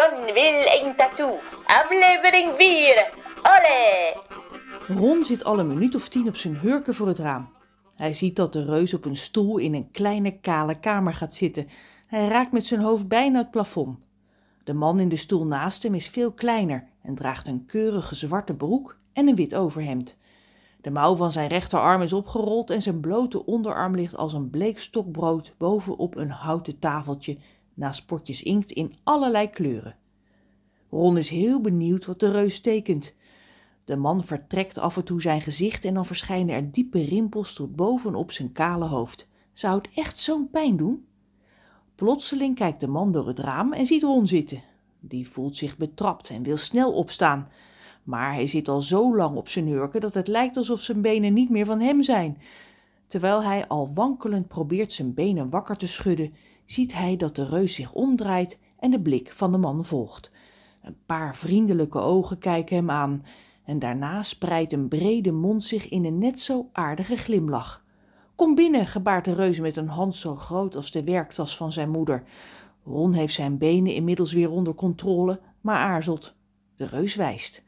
Ron wil een tattoo. Aflevering 4. Olé! Ron zit al een minuut of tien op zijn hurken voor het raam. Hij ziet dat de reus op een stoel in een kleine kale kamer gaat zitten. Hij raakt met zijn hoofd bijna het plafond. De man in de stoel naast hem is veel kleiner en draagt een keurige zwarte broek en een wit overhemd. De mouw van zijn rechterarm is opgerold en zijn blote onderarm ligt als een bleek stokbrood bovenop een houten tafeltje naast potjes inkt in allerlei kleuren. Ron is heel benieuwd wat de reus tekent. De man vertrekt af en toe zijn gezicht en dan verschijnen er diepe rimpels tot bovenop zijn kale hoofd. Zou het echt zo'n pijn doen? Plotseling kijkt de man door het raam en ziet Ron zitten. Die voelt zich betrapt en wil snel opstaan. Maar hij zit al zo lang op zijn hurken dat het lijkt alsof zijn benen niet meer van hem zijn. Terwijl hij al wankelend probeert zijn benen wakker te schudden, ziet hij dat de reus zich omdraait en de blik van de man volgt. Een paar vriendelijke ogen kijken hem aan en daarna spreidt een brede mond zich in een net zo aardige glimlach. Kom binnen, gebaart de reus met een hand zo groot als de werktas van zijn moeder. Ron heeft zijn benen inmiddels weer onder controle, maar aarzelt. De reus wijst.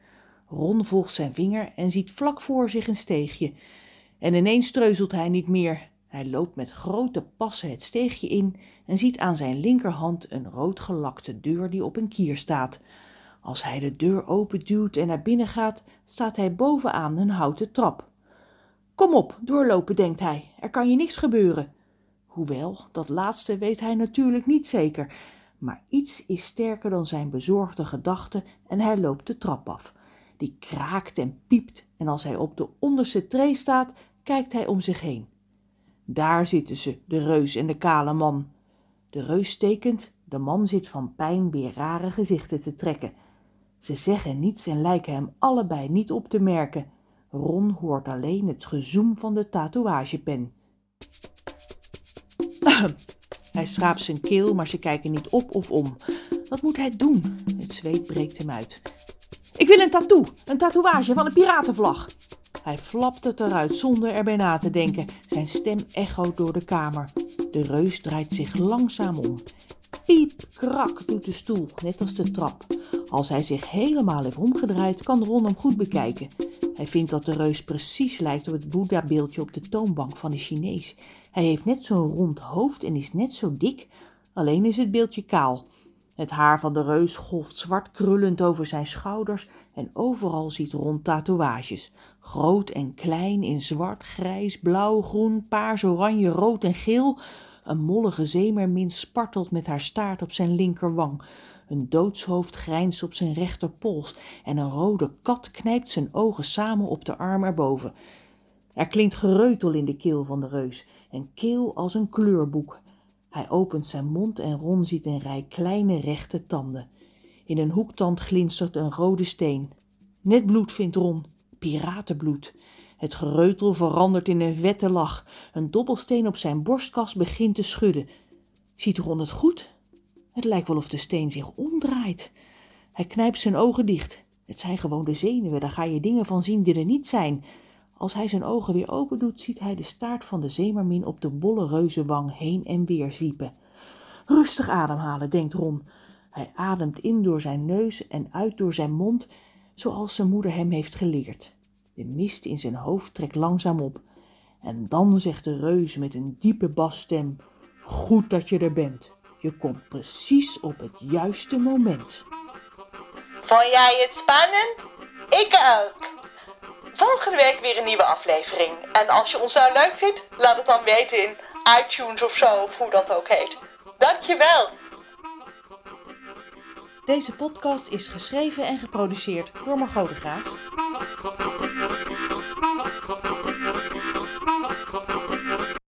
Ron volgt zijn vinger en ziet vlak voor zich een steegje. En ineens treuzelt hij niet meer. Hij loopt met grote passen het steegje in en ziet aan zijn linkerhand een roodgelakte deur die op een kier staat. Als hij de deur openduwt en naar binnen gaat, staat hij bovenaan een houten trap. Kom op, doorlopen, denkt hij, er kan je niks gebeuren. Hoewel, dat laatste weet hij natuurlijk niet zeker, maar iets is sterker dan zijn bezorgde gedachten en hij loopt de trap af. Die kraakt en piept en als hij op de onderste tree staat, kijkt hij om zich heen. Daar zitten ze, de reus en de kale man. De reus stekend, de man zit van pijn weer rare gezichten te trekken. Ze zeggen niets en lijken hem allebei niet op te merken. Ron hoort alleen het gezoem van de tatoeagepen. Hij schraapt zijn keel, maar ze kijken niet op of om. Wat moet hij doen? Het zweet breekt hem uit. Ik wil een tattoo, een tatoeage van een piratenvlag. Hij flapt het eruit zonder erbij na te denken. Zijn stem echoot door de kamer. De reus draait zich langzaam om. Piep, krak doet de stoel, net als de trap. Als hij zich helemaal heeft omgedraaid, kan Ron hem goed bekijken. Hij vindt dat de reus precies lijkt op het Boeddha-beeldje op de toonbank van de Chinees. Hij heeft net zo'n rond hoofd en is net zo dik, alleen is het beeldje kaal. Het haar van de reus golft zwart krullend over zijn schouders en overal ziet Ron tatoeages. Groot en klein in zwart, grijs, blauw, groen, paars, oranje, rood en geel. Een mollige zeemermin spartelt met haar staart op zijn linkerwang. Een doodshoofd grijnst op zijn rechterpols en een rode kat knijpt zijn ogen samen op de arm erboven. Er klinkt gereutel in de keel van de reus, een keel als een kleurboek. Hij opent zijn mond en Ron ziet een rij kleine rechte tanden. In een hoektand glinstert een rode steen. Net bloed vindt Ron, piratenbloed. Het gereutel verandert in een vette lach. Een dobbelsteen op zijn borstkas begint te schudden. Ziet Ron het goed? Het lijkt wel of de steen zich omdraait. Hij knijpt zijn ogen dicht. Het zijn gewoon de zenuwen, daar ga je dingen van zien die er niet zijn. Als hij zijn ogen weer open doet, ziet hij de staart van de zeemermin op de bolle reuzenwang heen en weer zwiepen. Rustig ademhalen, denkt Ron. Hij ademt in door zijn neus en uit door zijn mond, zoals zijn moeder hem heeft geleerd. De mist in zijn hoofd trekt langzaam op. En dan zegt de reus met een diepe basstem: Goed dat je er bent. Je komt precies op het juiste moment. Vond jij het spannend? Ik ook. Volgende week weer een nieuwe aflevering. En als je ons nou leuk vindt, laat het dan weten in iTunes of zo, of hoe dat ook heet. Dankjewel. Deze podcast is geschreven en geproduceerd door Margot de Graaf.